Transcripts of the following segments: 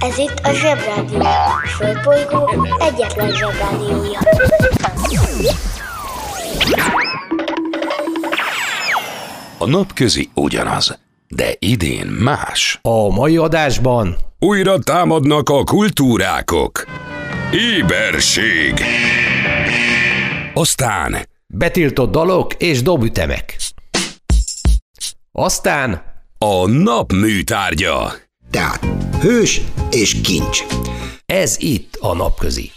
Ez itt a Zsebrádió. A Földbolygó egyetlen Zsebrádiója. A napközi ugyanaz, de idén más. A mai adásban Újra támadnak a kultúrákok. Éberség. Aztán betiltott dalok és dobütemek. Aztán a nap műtárgya. Tehát hős és kincs. ez itt a napközi.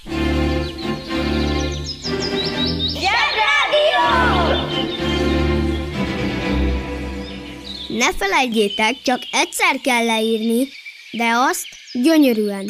Ne felejtjétek, csak egyszer kell leírni, de azt gyönyörűen.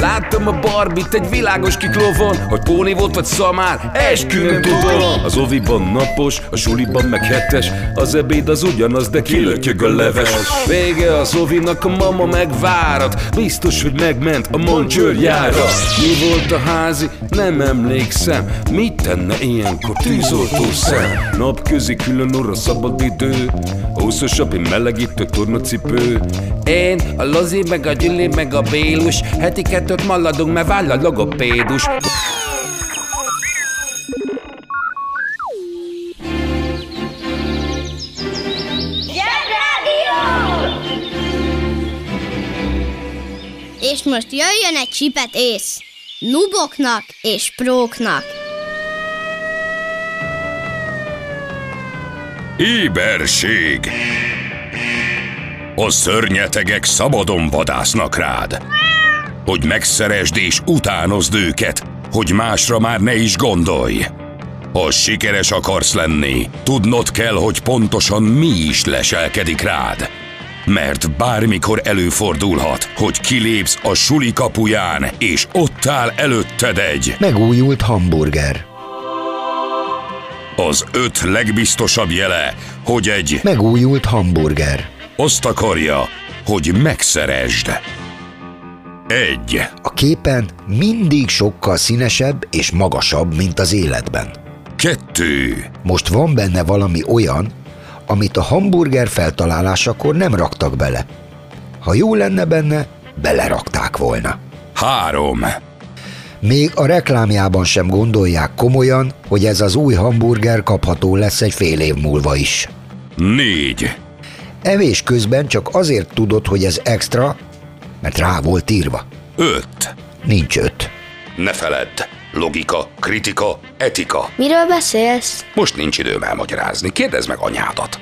Láttam a Barbit egy világos kiklovon Hogy póni volt vagy szamár, eskü nem tudom. Az oviban napos, a suliban meg hetes Az ebéd az ugyanaz, de kilötyög a leves. Vége az ovinak, a mama megvárat Biztos, hogy megment a moncsőrjára Mi volt a házi? Nem emlékszem. Mit tenne ilyenkor tűzoltó szem? Napközi külön orra szabad idő Húszosabb, én melegítő tornacipő. Én, a Lozi, meg a Gyüli, meg a Bélus Heti kettőt maladunk, mert váll a logopédus És most jöjjön egy csipet ész. Nuboknak és próknak. Éberség. A szörnyetegek szabadon vadásznak rád. Hogy megszeresd és utánozd őket, hogy másra már ne is gondolj. Ha sikeres akarsz lenni, tudnod kell, hogy pontosan mi is leselkedik rád. Mert bármikor előfordulhat, hogy kilépsz a suli kapuján, és ott áll előtted egy Megújult hamburger. az öt legbiztosabb jele, hogy egy Megújult hamburger. azt akarja, hogy megszeresd. Egy. A képen mindig sokkal színesebb és magasabb, mint az életben. Kettő. Most van benne valami olyan, amit a hamburger feltalálásakor nem raktak bele. Ha jó lenne benne, belerakták volna. Három. Még a reklámjában sem gondolják komolyan, hogy ez az új hamburger kapható lesz egy fél év múlva is. Négy. Evés közben csak azért tudod, hogy ez extra, mert rá volt írva. Öt. Nincs öt. Ne feledd. Logika, kritika, etika. Miről beszélsz? Most nincs időm elmagyarázni. Kérdezd meg anyádat.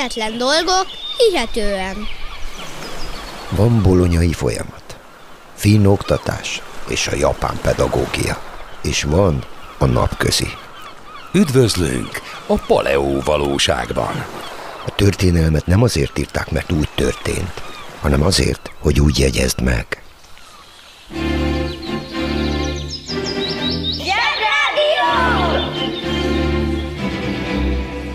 Hihetetlen dolgok, hihetően. Van bolonyai folyamat, finn oktatás és a japán pedagógia. És van a napközi. Üdvözlünk a paleó valóságban. A történelmet nem azért írták, mert úgy történt, hanem azért, hogy úgy jegyezd meg.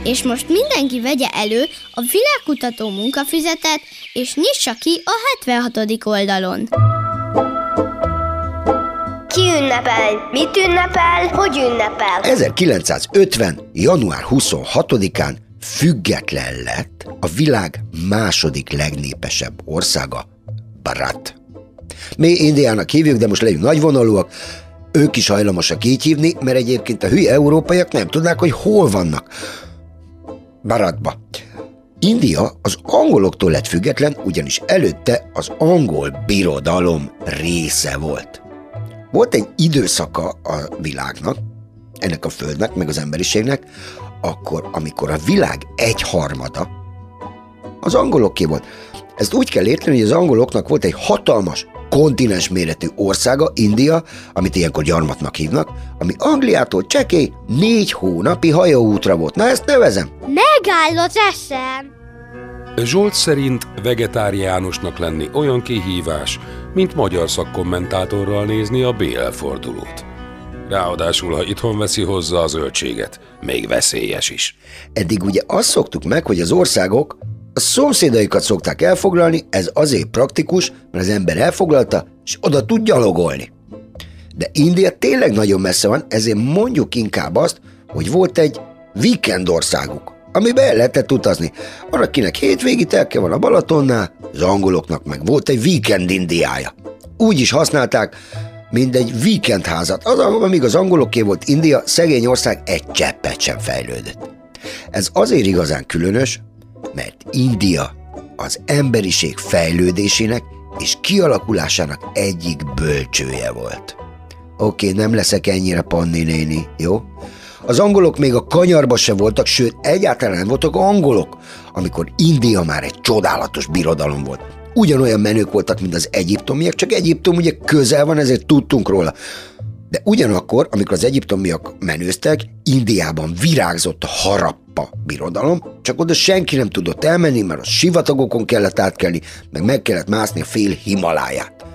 És most mindenki vegye elő a világkutató munkafüzetet, és nyissa ki a 76. oldalon. Ki ünnepel? Mit ünnepel? Hogy ünnepel? 1950. január 26-án független lett a világ második legnépesebb országa, Bharat. Mi Indiának hívjuk, de most legyünk nagyvonalúak, ők is hajlamosak így hívni, mert egyébként a hülye európaiak nem tudnák, hogy hol vannak. Bharatba. India az angoloktól lett független, ugyanis előtte az angol birodalom része volt. Volt egy időszaka a világnak, ennek a földnek, meg az emberiségnek, akkor, amikor a világ egyharmada az angoloké volt. Ezt úgy kell érteni, hogy az angoloknak volt egy hatalmas, kontinens méretű országa, India, amit ilyenkor gyarmatnak hívnak, ami Angliától csekély négy hónapi hajóútra volt. Na ezt nevezem. Megáll az eszem! Zsolt szerint vegetáriánusnak lenni olyan kihívás, mint magyar szakkommentátorral nézni a BL fordulót. Ráadásul, ha itthon veszi hozzá a zöldséget, még veszélyes is. Eddig ugye azt szoktuk meg, hogy az országok a szomszédaikat szokták elfoglalni, ez azért praktikus, mert az ember elfoglalta, és oda tud gyalogolni. De India tényleg nagyon messze van, ezért mondjuk inkább azt, hogy volt egy weekend országuk, amiben el lehetett utazni. Van, akinek hétvégi telke van a Balatonnál, az angoloknak meg volt egy weekend Indiája. Úgy is használták, mint egy weekend házat. Az, amíg az angoloké volt India, szegény ország egy cseppet sem fejlődött. Ez azért igazán különös, mert India az emberiség fejlődésének és kialakulásának egyik bölcsője volt. Oké, nem leszek ennyire Panni néni, jó? Az angolok még a kanyarba se voltak, sőt, egyáltalán nem voltak angolok, amikor India már egy csodálatos birodalom volt. Ugyanolyan menők voltak, mint az egyiptomiak, csak Egyiptom ugye közel van, ezért tudtunk róla. De ugyanakkor, amikor az egyiptomiak menőztek, Indiában virágzott a harappa birodalom, csak oda senki nem tudott elmenni, mert a sivatagokon kellett átkelni, meg meg kellett mászni a fél Himaláját.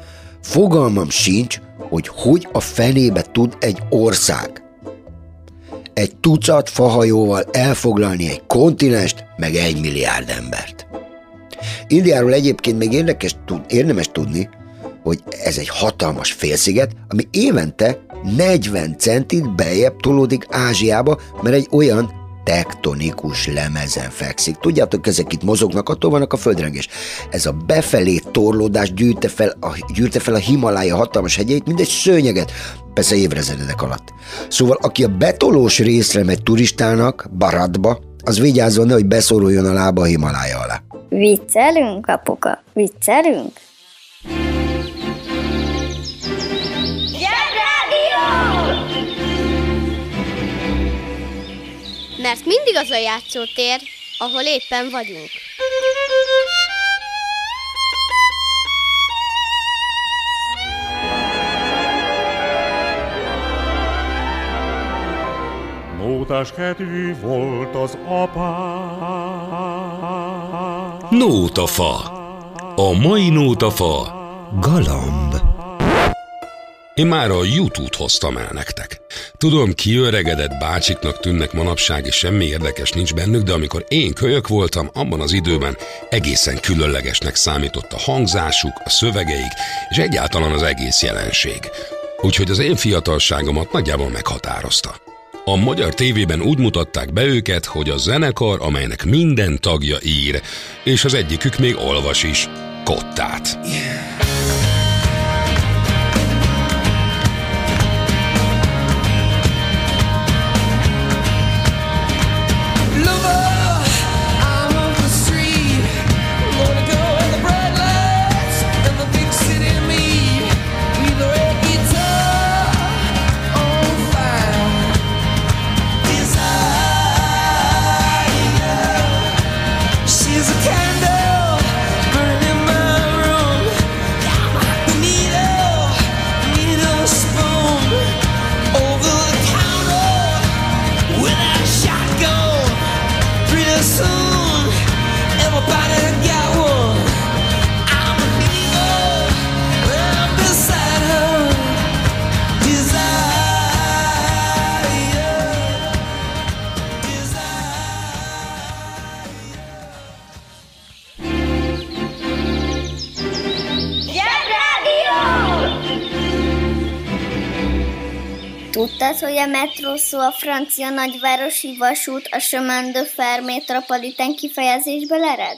Fogalmam sincs, hogy hogy a fenébe tud egy ország egy tucat fahajóval elfoglalni egy kontinest, meg egy milliárd embert. Indiáról egyébként még érdekes, érdemes tudni, hogy ez egy hatalmas félsziget, ami évente 40 centit bejebb tolódik Ázsiába, mert egy olyan tektonikus lemezen fekszik. Tudjátok, ezek itt mozognak, attól vannak a földrengés. Ez a befelé torlódás gyűjte fel a, gyűjte fel a Himalája hatalmas hegyeit, mint egy szőnyeget, persze évrezredek alatt. Szóval, aki a betolós részre megy turistának, Baratba, az vigyázzon, hogy beszoruljon a lába a Himalája alá. Viccelünk, apuka? Viccelünk? Mert mindig az a játszótér, ahol éppen vagyunk. Nótás kedvű volt az apám. Nótafa. A mai nótafa galamb. Én már a YouTube-t hoztam el nektek. Tudom, kiöregedett bácsiknak tűnnek manapság, és semmi érdekes nincs bennük, de amikor én kölyök voltam, abban az időben egészen különlegesnek számított a hangzásuk, a szövegeik, és egyáltalán az egész jelenség. Úgyhogy az én fiatalságomat nagyjából meghatározta. A magyar tévében úgy mutatták be őket, hogy a zenekar, amelynek minden tagja ír, és az egyikük még olvas is, kottát. Yeah. A metró szó a francia nagyvárosi vasút a chemin de fer metropolitán kifejezésből ered?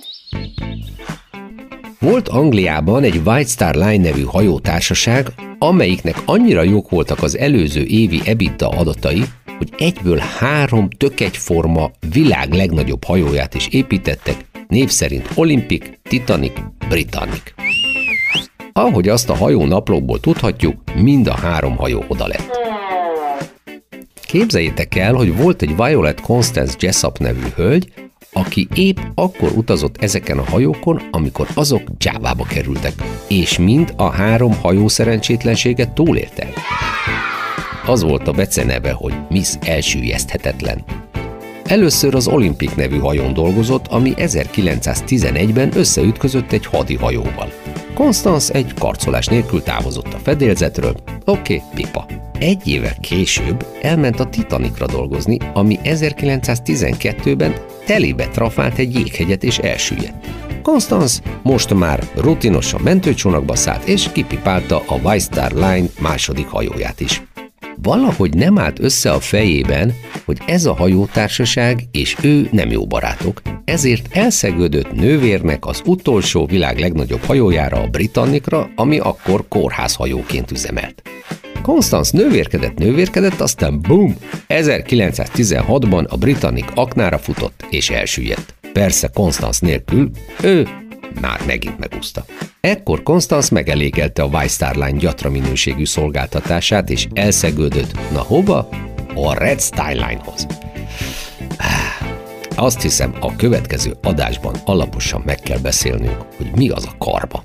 Volt Angliában egy White Star Line nevű hajótársaság, amelyiknek annyira jók voltak az előző évi EBITDA adatai, hogy egyből három tök egyforma világ legnagyobb hajóját is építettek, név szerint Olympic, Titanic, Britannic. Ahogy azt a hajó naplóból tudhatjuk, mind a három hajó oda lett. Képzeljétek el, hogy volt egy Violet Constance Jessup nevű hölgy, aki épp akkor utazott ezeken a hajókon, amikor azok Jávába kerültek, és mind a három hajó szerencsétlenséget túlélte. Az volt a beceneve, hogy Miss elsüllyeszthetetlen. Először az Olimpik nevű hajón dolgozott, ami 1911-ben összeütközött egy hadihajóval. Constance egy karcolás nélkül távozott a fedélzetről. Oké, okay, pipa. Egy évvel később elment a Titanicra dolgozni, ami 1912-ben telébe trafált egy jéghegyet és elsüllyedt. Constance most már rutinosan mentőcsónakba szállt és kipipálta a White Star Line második hajóját is. Valahogy nem állt össze a fejében, hogy ez a hajótársaság és ő nem jó barátok, ezért elszegődött nővérnek az utolsó világ legnagyobb hajójára a Britannicra, ami akkor kórházhajóként üzemelt. Constance nővérkedett, nővérkedett, aztán bum! 1916-ban a Britannic aknára futott és elsüllyedt. Persze Constance nélkül ő már megint megúszta. Ekkor Constance megelégelte a White Star Line gyatra minőségű szolgáltatását, és elszegődött, na hova? A Red Star Line-hoz. Azt hiszem, a következő adásban alaposan meg kell beszélnünk, hogy mi az a karba.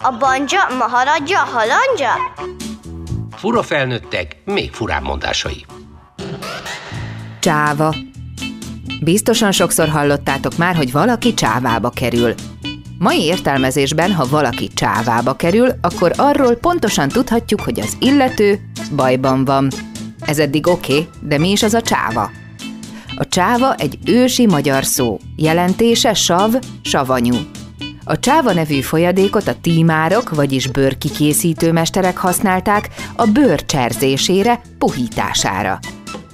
A banja, maharadja, halandja? Fura felnőttek, még furább mondásai. Csáva. Biztosan sokszor hallottátok már, hogy valaki csávába kerül. Mai értelmezésben, ha valaki csávába kerül, akkor arról pontosan tudhatjuk, hogy az illető bajban van. Ez eddig oké, okay, de mi is az a csáva? A csáva egy ősi magyar szó, jelentése sav, savanyú. A csáva nevű folyadékot a tímárok, vagyis bőrkikészítő mesterek használták a bőr cserzésére, puhítására.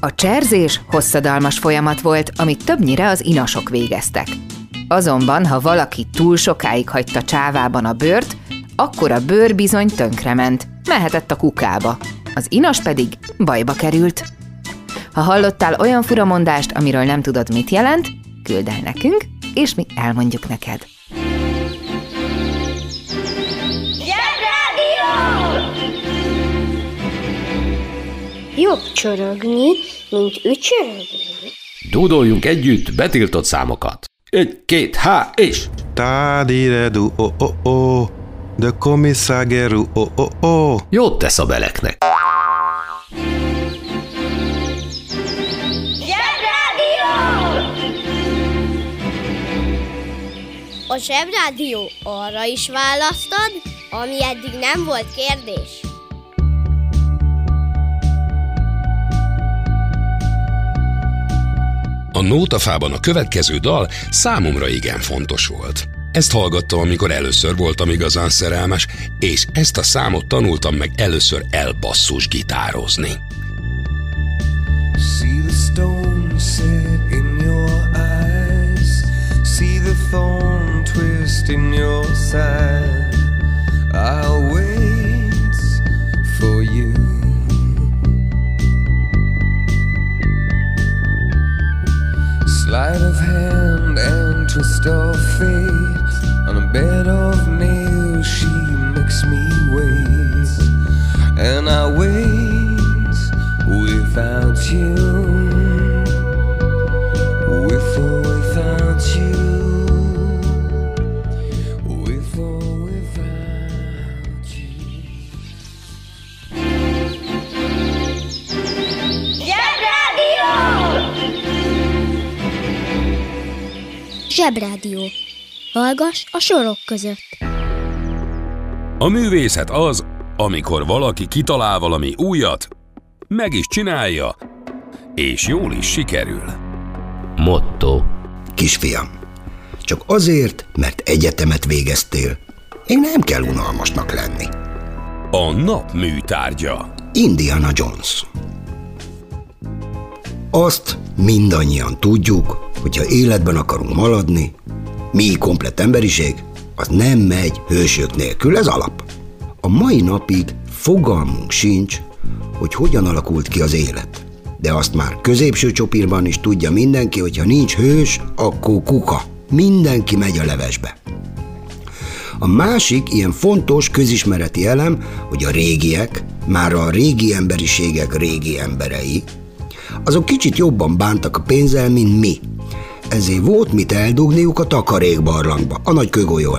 A cserzés hosszadalmas folyamat volt, amit többnyire az inasok végeztek. Azonban, ha valaki túl sokáig hagyta csávában a bőrt, akkor a bőr bizony tönkrement, mehetett a kukába. Az inas pedig bajba került. Ha hallottál olyan furamondást, amiről nem tudod, mit jelent, küld el nekünk, és mi elmondjuk neked. Jobb csorogni, mint ücsörögni. Dúdoljunk együtt betiltott számokat. Egy, két, há, és... Tádiredu, o, o, o, de komisszágeru, o, o, o. Jót tesz a beleknek. A Zsebrádió arra is választad, ami eddig nem volt kérdés. A nótafában a következő dal számomra igen fontos volt. Ezt hallgattam, amikor először voltam igazán szerelmes, és ezt a számot tanultam meg először elbasszus gitározni. See the stone set in your eyes See the thorn twist in your side I'll Sleight of hand and twist of fate. On a bed of nails she makes me wait. And I wait without you. With or without you Zsebrádió. Hallgass a sorok között. A művészet az, amikor valaki kitalál valami újat, meg is csinálja, és jól is sikerül. Motto. Kisfiam, csak azért, mert egyetemet végeztél, még nem kell unalmasnak lenni. A nap műtárgya. Indiana Jones. Azt mindannyian tudjuk, hogyha életben akarunk maradni, mi komplett emberiség, az nem megy hősök nélkül, ez alap. A mai napig fogalmunk sincs, hogy hogyan alakult ki az élet. De azt már középső csopírban is tudja mindenki, hogy ha nincs hős, akkor kuka. Mindenki megy a levesbe. A másik ilyen fontos közismereti elem, hogy a régiek, már a régi emberiségek régi emberei, azok kicsit jobban bántak a pénzzel, mint mi. Ezért volt mit eldugniuk a takarékbarlangba, a nagy kögolyó.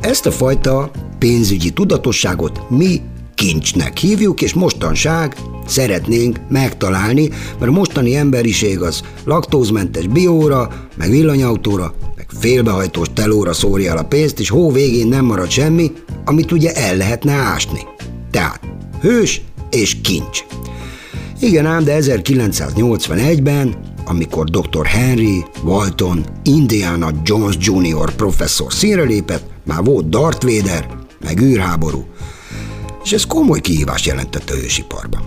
Ezt a fajta pénzügyi tudatosságot mi kincsnek hívjuk, és mostanság szeretnénk megtalálni, mert a mostani emberiség az laktózmentes bióra, meg villanyautóra, meg félbehajtós telóra szórja el a pénzt, és hó végén nem marad semmi, amit ugye el lehetne ásni. Tehát hős és kincs. Igen ám, de 1981-ben, amikor dr. Henry Walton Indiana Jones Jr. professzor színre lépett, már volt Darth Vader, meg űrháború, és ez komoly kihívást jelentett a hősiparban.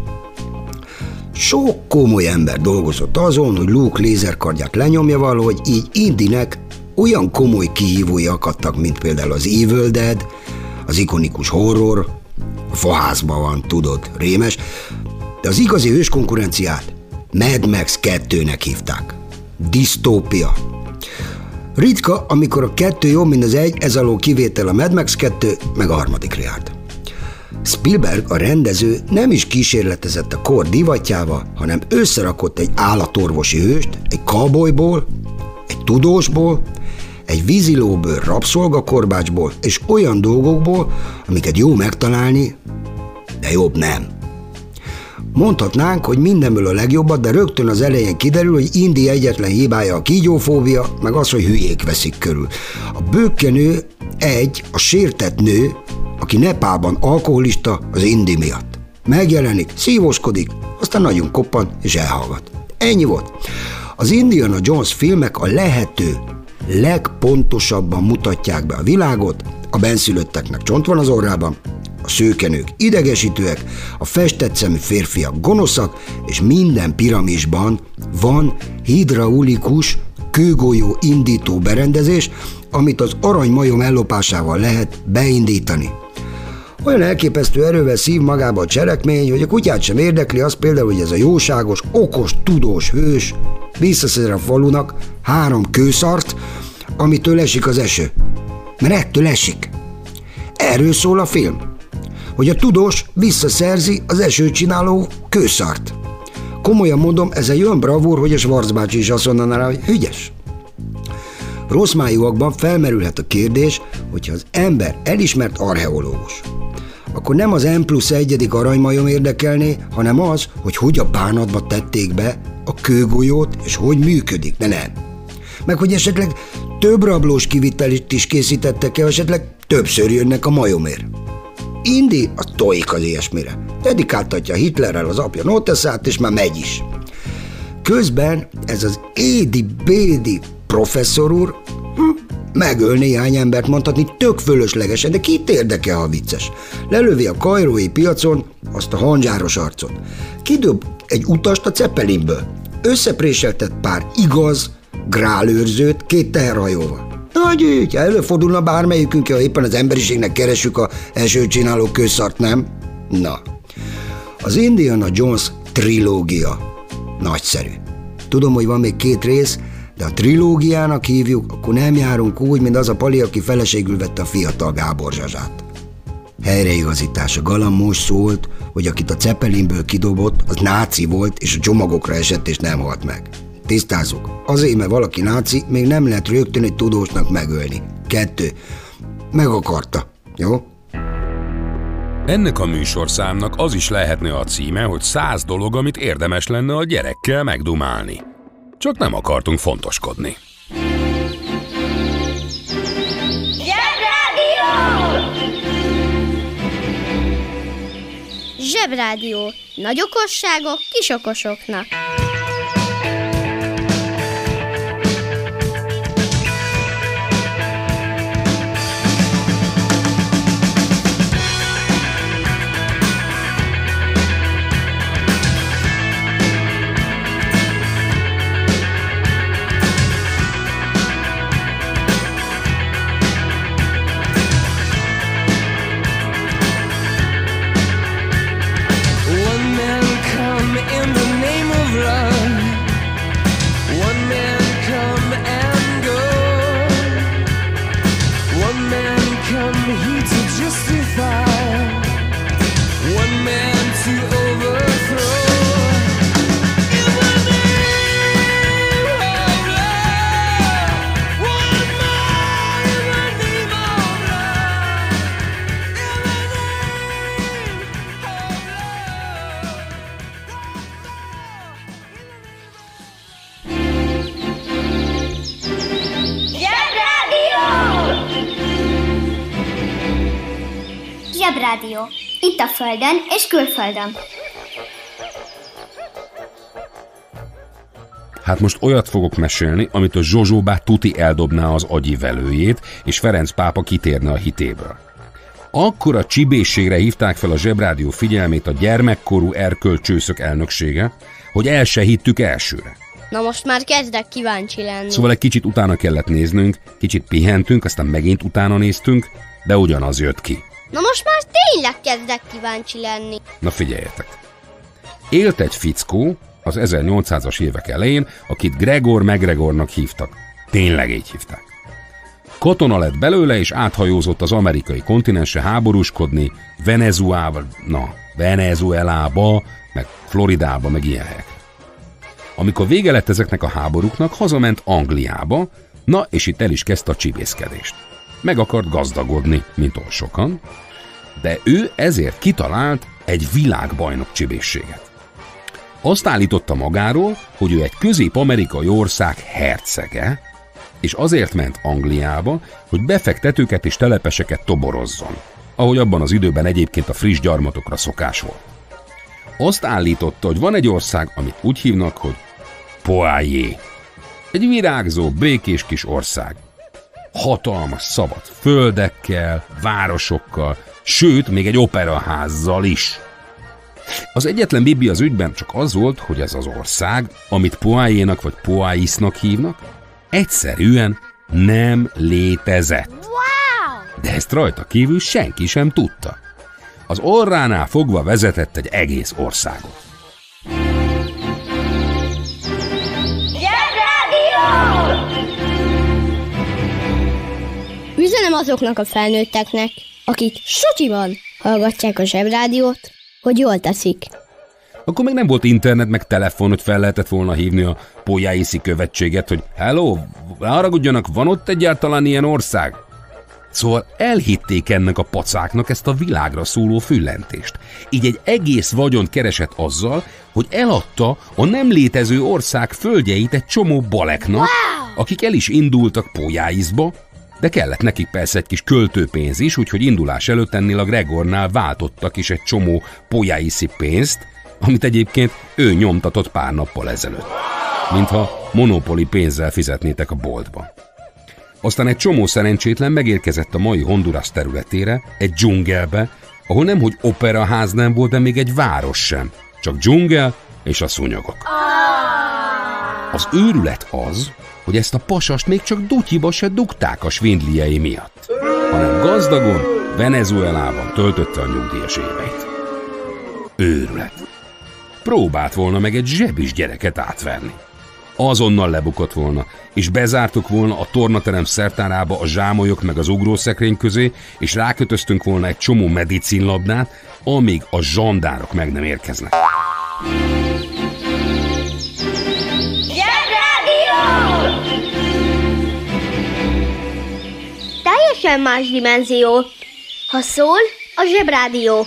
Sok komoly ember dolgozott azon, hogy Luke lézerkardját lenyomja valahogy, így Indinek olyan komoly kihívói akadtak, mint például az Evil Dead, az ikonikus horror, a faházban van, tudod, rémes, de az igazi hős konkurenciát Mad Max 2-nek hívták. Disztópia. Ritka, amikor a kettő jobb, mint az egy, ez alól kivétel a Mad Max 2, meg a harmadik járt. Spielberg, a rendező nem is kísérletezett a kor divatjával, hanem összerakott egy állatorvosi hőst, egy cowboyból, egy tudósból, egy vízilóből, rabszolgakorbácsból és olyan dolgokból, amiket jó megtalálni, de jobb nem. Mondhatnánk, hogy mindenből a legjobbat, de rögtön az elején kiderül, hogy Indi egyetlen hibája a kígyófóbia, meg az, hogy hülyék veszik körül. A bőkkenő egy, a sértett nő, aki Nepálban alkoholista az Indi miatt. Megjelenik, szívoskodik, aztán nagyon koppan és elhallgat. Ennyi volt. Az Indiana Jones filmek a lehető legpontosabban mutatják be a világot, a benszülötteknek csont van az orrában, a szőkenők idegesítőek, a festett szemű férfiak gonoszak, és minden piramisban van hidraulikus kőgolyó indító berendezés, amit az aranymajom ellopásával lehet beindítani. Olyan elképesztő erővel szív magába a cselekmény, hogy a kutyát sem érdekli az például, hogy ez a jóságos, okos, tudós hős visszaszer a falunak három kőszart, amitől esik az eső. Mert ettől esik. Erről szól a film. Hogy a tudós visszaszerzi az esőcsináló kőszart. Komolyan mondom, ez egy olyan bravúr, hogy a Schwarz is azt mondaná rá, hogy hügyes. Rossz májúakban felmerülhet a kérdés, hogyha az ember elismert archeológus, akkor nem az M plusz egyedik aranymajom érdekelné, hanem az, hogy hogy a bánatba tették be a kőgolyót, és hogy működik, de nem. Meg hogy esetleg több rablós kivitelit is készítettek el, esetleg többször jönnek a majomért. Indi az tojik az ilyesmire. Dedikáltatja Hitlerrel az apja noteszát, és már megy is. Közben ez az édi bédi professzor úr hm, megöl néhány embert mondhatni tök fölöslegesen, de kit érdekel, ha vicces. Lelövi a kajrói piacon azt a hanzsáros arcot. Kidob egy utast a Zeppelinből. Összepréseltet pár igaz, grálőrzőt két teherhajóval. Nagy ha előfordulna bármelyikünk, ha éppen az emberiségnek keresünk a első csináló közszart, nem? Na, az Indiana Jones trilógia nagyszerű. Tudom, hogy van még két rész, de a trilógiának hívjuk, akkor nem járunk úgy, mint az a pali, aki feleségül vette a fiatal Gábor Zsazsát. Helyreigazítás. A galam most szólt, hogy akit a Ceppelinből kidobott, az náci volt, és a csomagokra esett, és nem halt meg. Tisztázzuk. Azért, mert valaki náci, még nem lehet rögtön egy tudósnak megölni. Kettő. Meg akarta. Jó? Ennek a műsorszámnak az is lehetne a címe, hogy száz dolog, amit érdemes lenne a gyerekkel megdumálni. Csak nem akartunk fontoskodni. Zsebrádió! Zsebrádió. Nagy okosságok kis okosoknak. Itt a Földön és külföldön. Hát most olyat fogok mesélni, amit a Zsozsóbá tuti eldobná az agyi velőjét, és Ferenc pápa kitérne a hitéből. Akkor a csibészségre hívták fel a Zsebrádió figyelmét a gyermekkorú erkölcsőszök elnöksége, hogy el se hittük elsőre. Na most már kezdek kíváncsi lenni. Szóval egy kicsit utána kellett néznünk, kicsit pihentünk, aztán megint utána néztünk, de ugyanaz jött ki. Na most már tényleg kezdek kíváncsi lenni. Na figyeljetek! Élt egy fickó az 1800-as évek elején, akit Gregor McGregornak hívtak. Tényleg így hívták. Katona lett belőle, és áthajózott az amerikai kontinense háborúskodni Venezuela, na, Venezuelába, meg Floridába, meg ilyen helyek. Amikor vége lett ezeknek a háborúknak, hazament Angliába, na és itt el is kezdte a csibészkedést. Meg akart gazdagodni, mint oly sokan, de ő ezért kitalált egy világbajnok csibészséget. Azt állította magáról, hogy ő egy közép-amerikai ország hercege, és azért ment Angliába, hogy befektetőket és telepeseket toborozzon, ahogy abban az időben egyébként a friss gyarmatokra szokás volt. Azt állította, hogy van egy ország, amit úgy hívnak, hogy Poirier. Egy virágzó, békés kis ország. Hatalmas, szabad földekkel, városokkal, sőt, még egy operaházzal is. Az egyetlen bibi az ügyben csak az volt, hogy ez az ország, amit Poirier-nak vagy Poaisnak hívnak, egyszerűen nem létezett. Wow! De ezt rajta kívül senki sem tudta. Az orránál fogva vezetett egy egész országot. Üzenem azoknak a felnőtteknek, akik sutyiban hallgatják a zsebrádiót, hogy jól teszik. Akkor még nem volt internet, meg telefon, hogy fel lehetett volna hívni a Pojáiszi követséget, hogy hello, haragudjanak, van ott egyáltalán ilyen ország? Szóval elhitték ennek a pacáknak ezt a világra szóló füllentést. Így egy egész vagyont keresett azzal, hogy eladta a nem létező ország földjeit egy csomó baleknak, akik el is indultak Pojáiszba, de kellett nekik persze egy kis költőpénz is, úgyhogy indulás előtt ennél a Gregornál váltottak is egy csomó pojáiszi pénzt, amit egyébként ő nyomtatott pár nappal ezelőtt. Mintha monopoli pénzzel fizetnétek a boltba. Aztán egy csomó szerencsétlen megérkezett a mai Honduras területére, egy dzsungelbe, ahol nemhogy operaház nem volt, de még egy város sem. Csak dzsungel és a szúnyogok. Az őrület az, hogy ezt a pasast még csak dutyiba se dugták a svindliei miatt, hanem gazdagon Venezuelában töltötte a nyugdíjas éveit. Őrület. Próbált volna meg egy zsebis gyereket átverni. Azonnal lebukott volna, és bezártuk volna a tornaterem szertárába a zsámolyok meg az ugrószekrény közé, és rákötöztünk volna egy csomó medicinlabdát, amíg a zsandárok meg nem érkeznek. Teljesen más dimenzió. Ha szól, a zsebrádió.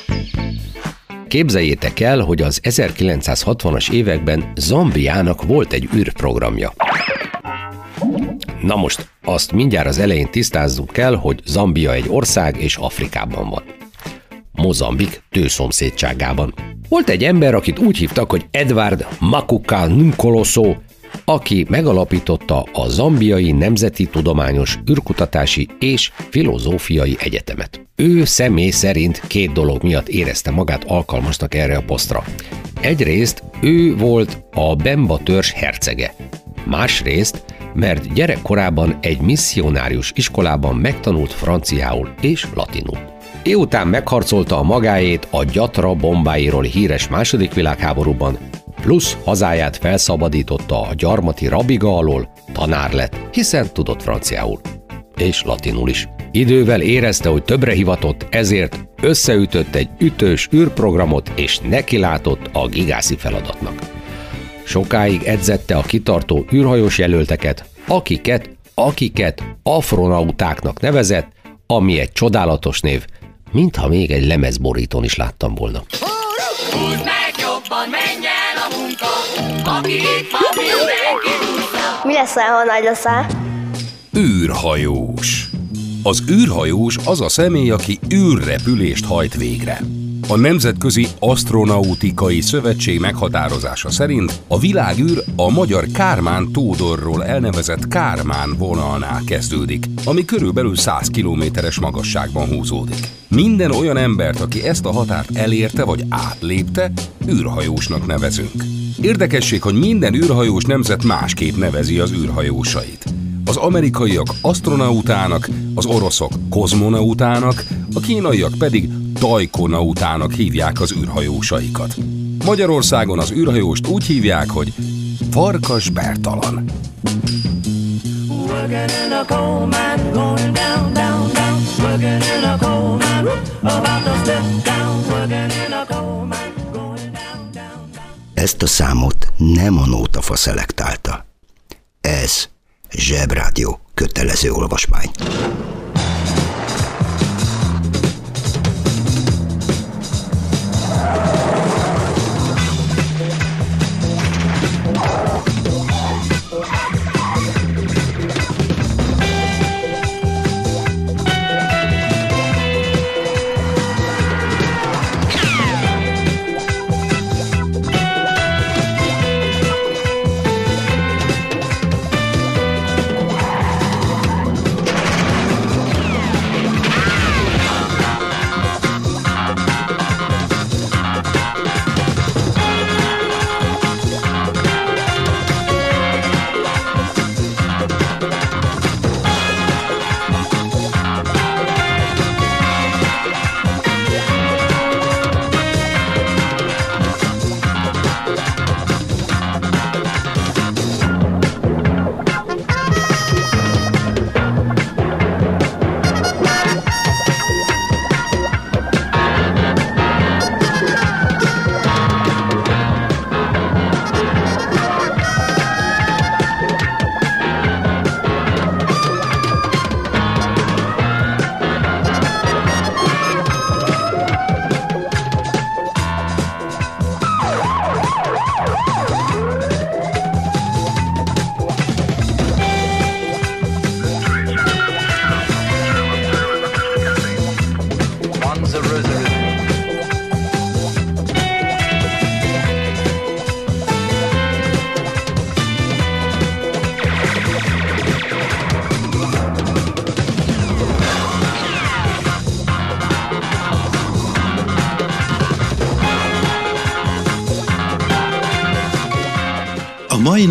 Képzeljétek el, hogy az 1960-as években Zambiának volt egy űrprogramja. Na most, azt mindjárt az elején tisztázzuk kell, hogy Zambia egy ország és Afrikában van. Mozambik tőszomszédságában. Volt egy ember, akit úgy hívtak, hogy Edward Makuka Nkoloso, aki megalapította a Zambiai Nemzeti Tudományos űrkutatási és Filozófiai Egyetemet. Ő személy szerint két dolog miatt érezte magát alkalmasnak erre a posztra. Egyrészt ő volt a Bemba törzs hercege. Másrészt, mert gyerekkorában egy misszionárius iskolában megtanult franciául és latinul. Éután megharcolta a magáét a gyatra bombáiról híres második világháborúban, plusz hazáját felszabadította a gyarmati rabiga alól, tanár lett, hiszen tudott franciául. És latinul is. Idővel érezte, hogy többre hivatott, ezért összeütött egy ütős űrprogramot, és nekilátott a gigászi feladatnak. Sokáig edzette a kitartó űrhajós jelölteket, akiket, akiket afronautáknak nevezett, ami egy csodálatos név, mintha még egy lemezborítón is láttam volna. Húzd meg jobban, menj el a munka, aki itt van, mindenki Mi lesz, ha nagy leszel? űrhajós. Az űrhajós az a személy, aki űrrepülést hajt végre. A Nemzetközi Astronautikai Szövetség meghatározása szerint a világűr a magyar Kármán Tódorról elnevezett Kármán vonalnál kezdődik, ami körülbelül 100 kilométeres magasságban húzódik. Minden olyan embert, aki ezt a határt elérte vagy átlépte, űrhajósnak nevezünk. Érdekesség, hogy minden űrhajós nemzet másképp nevezi az űrhajósait. Az amerikaiak astronautának, az oroszok kozmonautának, a kínaiak pedig tajkonautának hívják az űrhajósaikat. Magyarországon az űrhajóst úgy hívják, hogy Farkas Bertalan. Ezt a számot nem a nótafa szelektálta. Ez Zsebrádió kötelező olvasmány.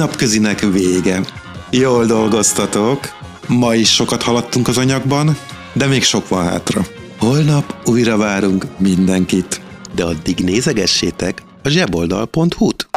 Napközinek vége. Jól dolgoztatok. Ma is sokat haladtunk az anyagban, de még sok van hátra. Holnap újra várunk mindenkit. De addig nézegessétek a zseboldal.hu-t.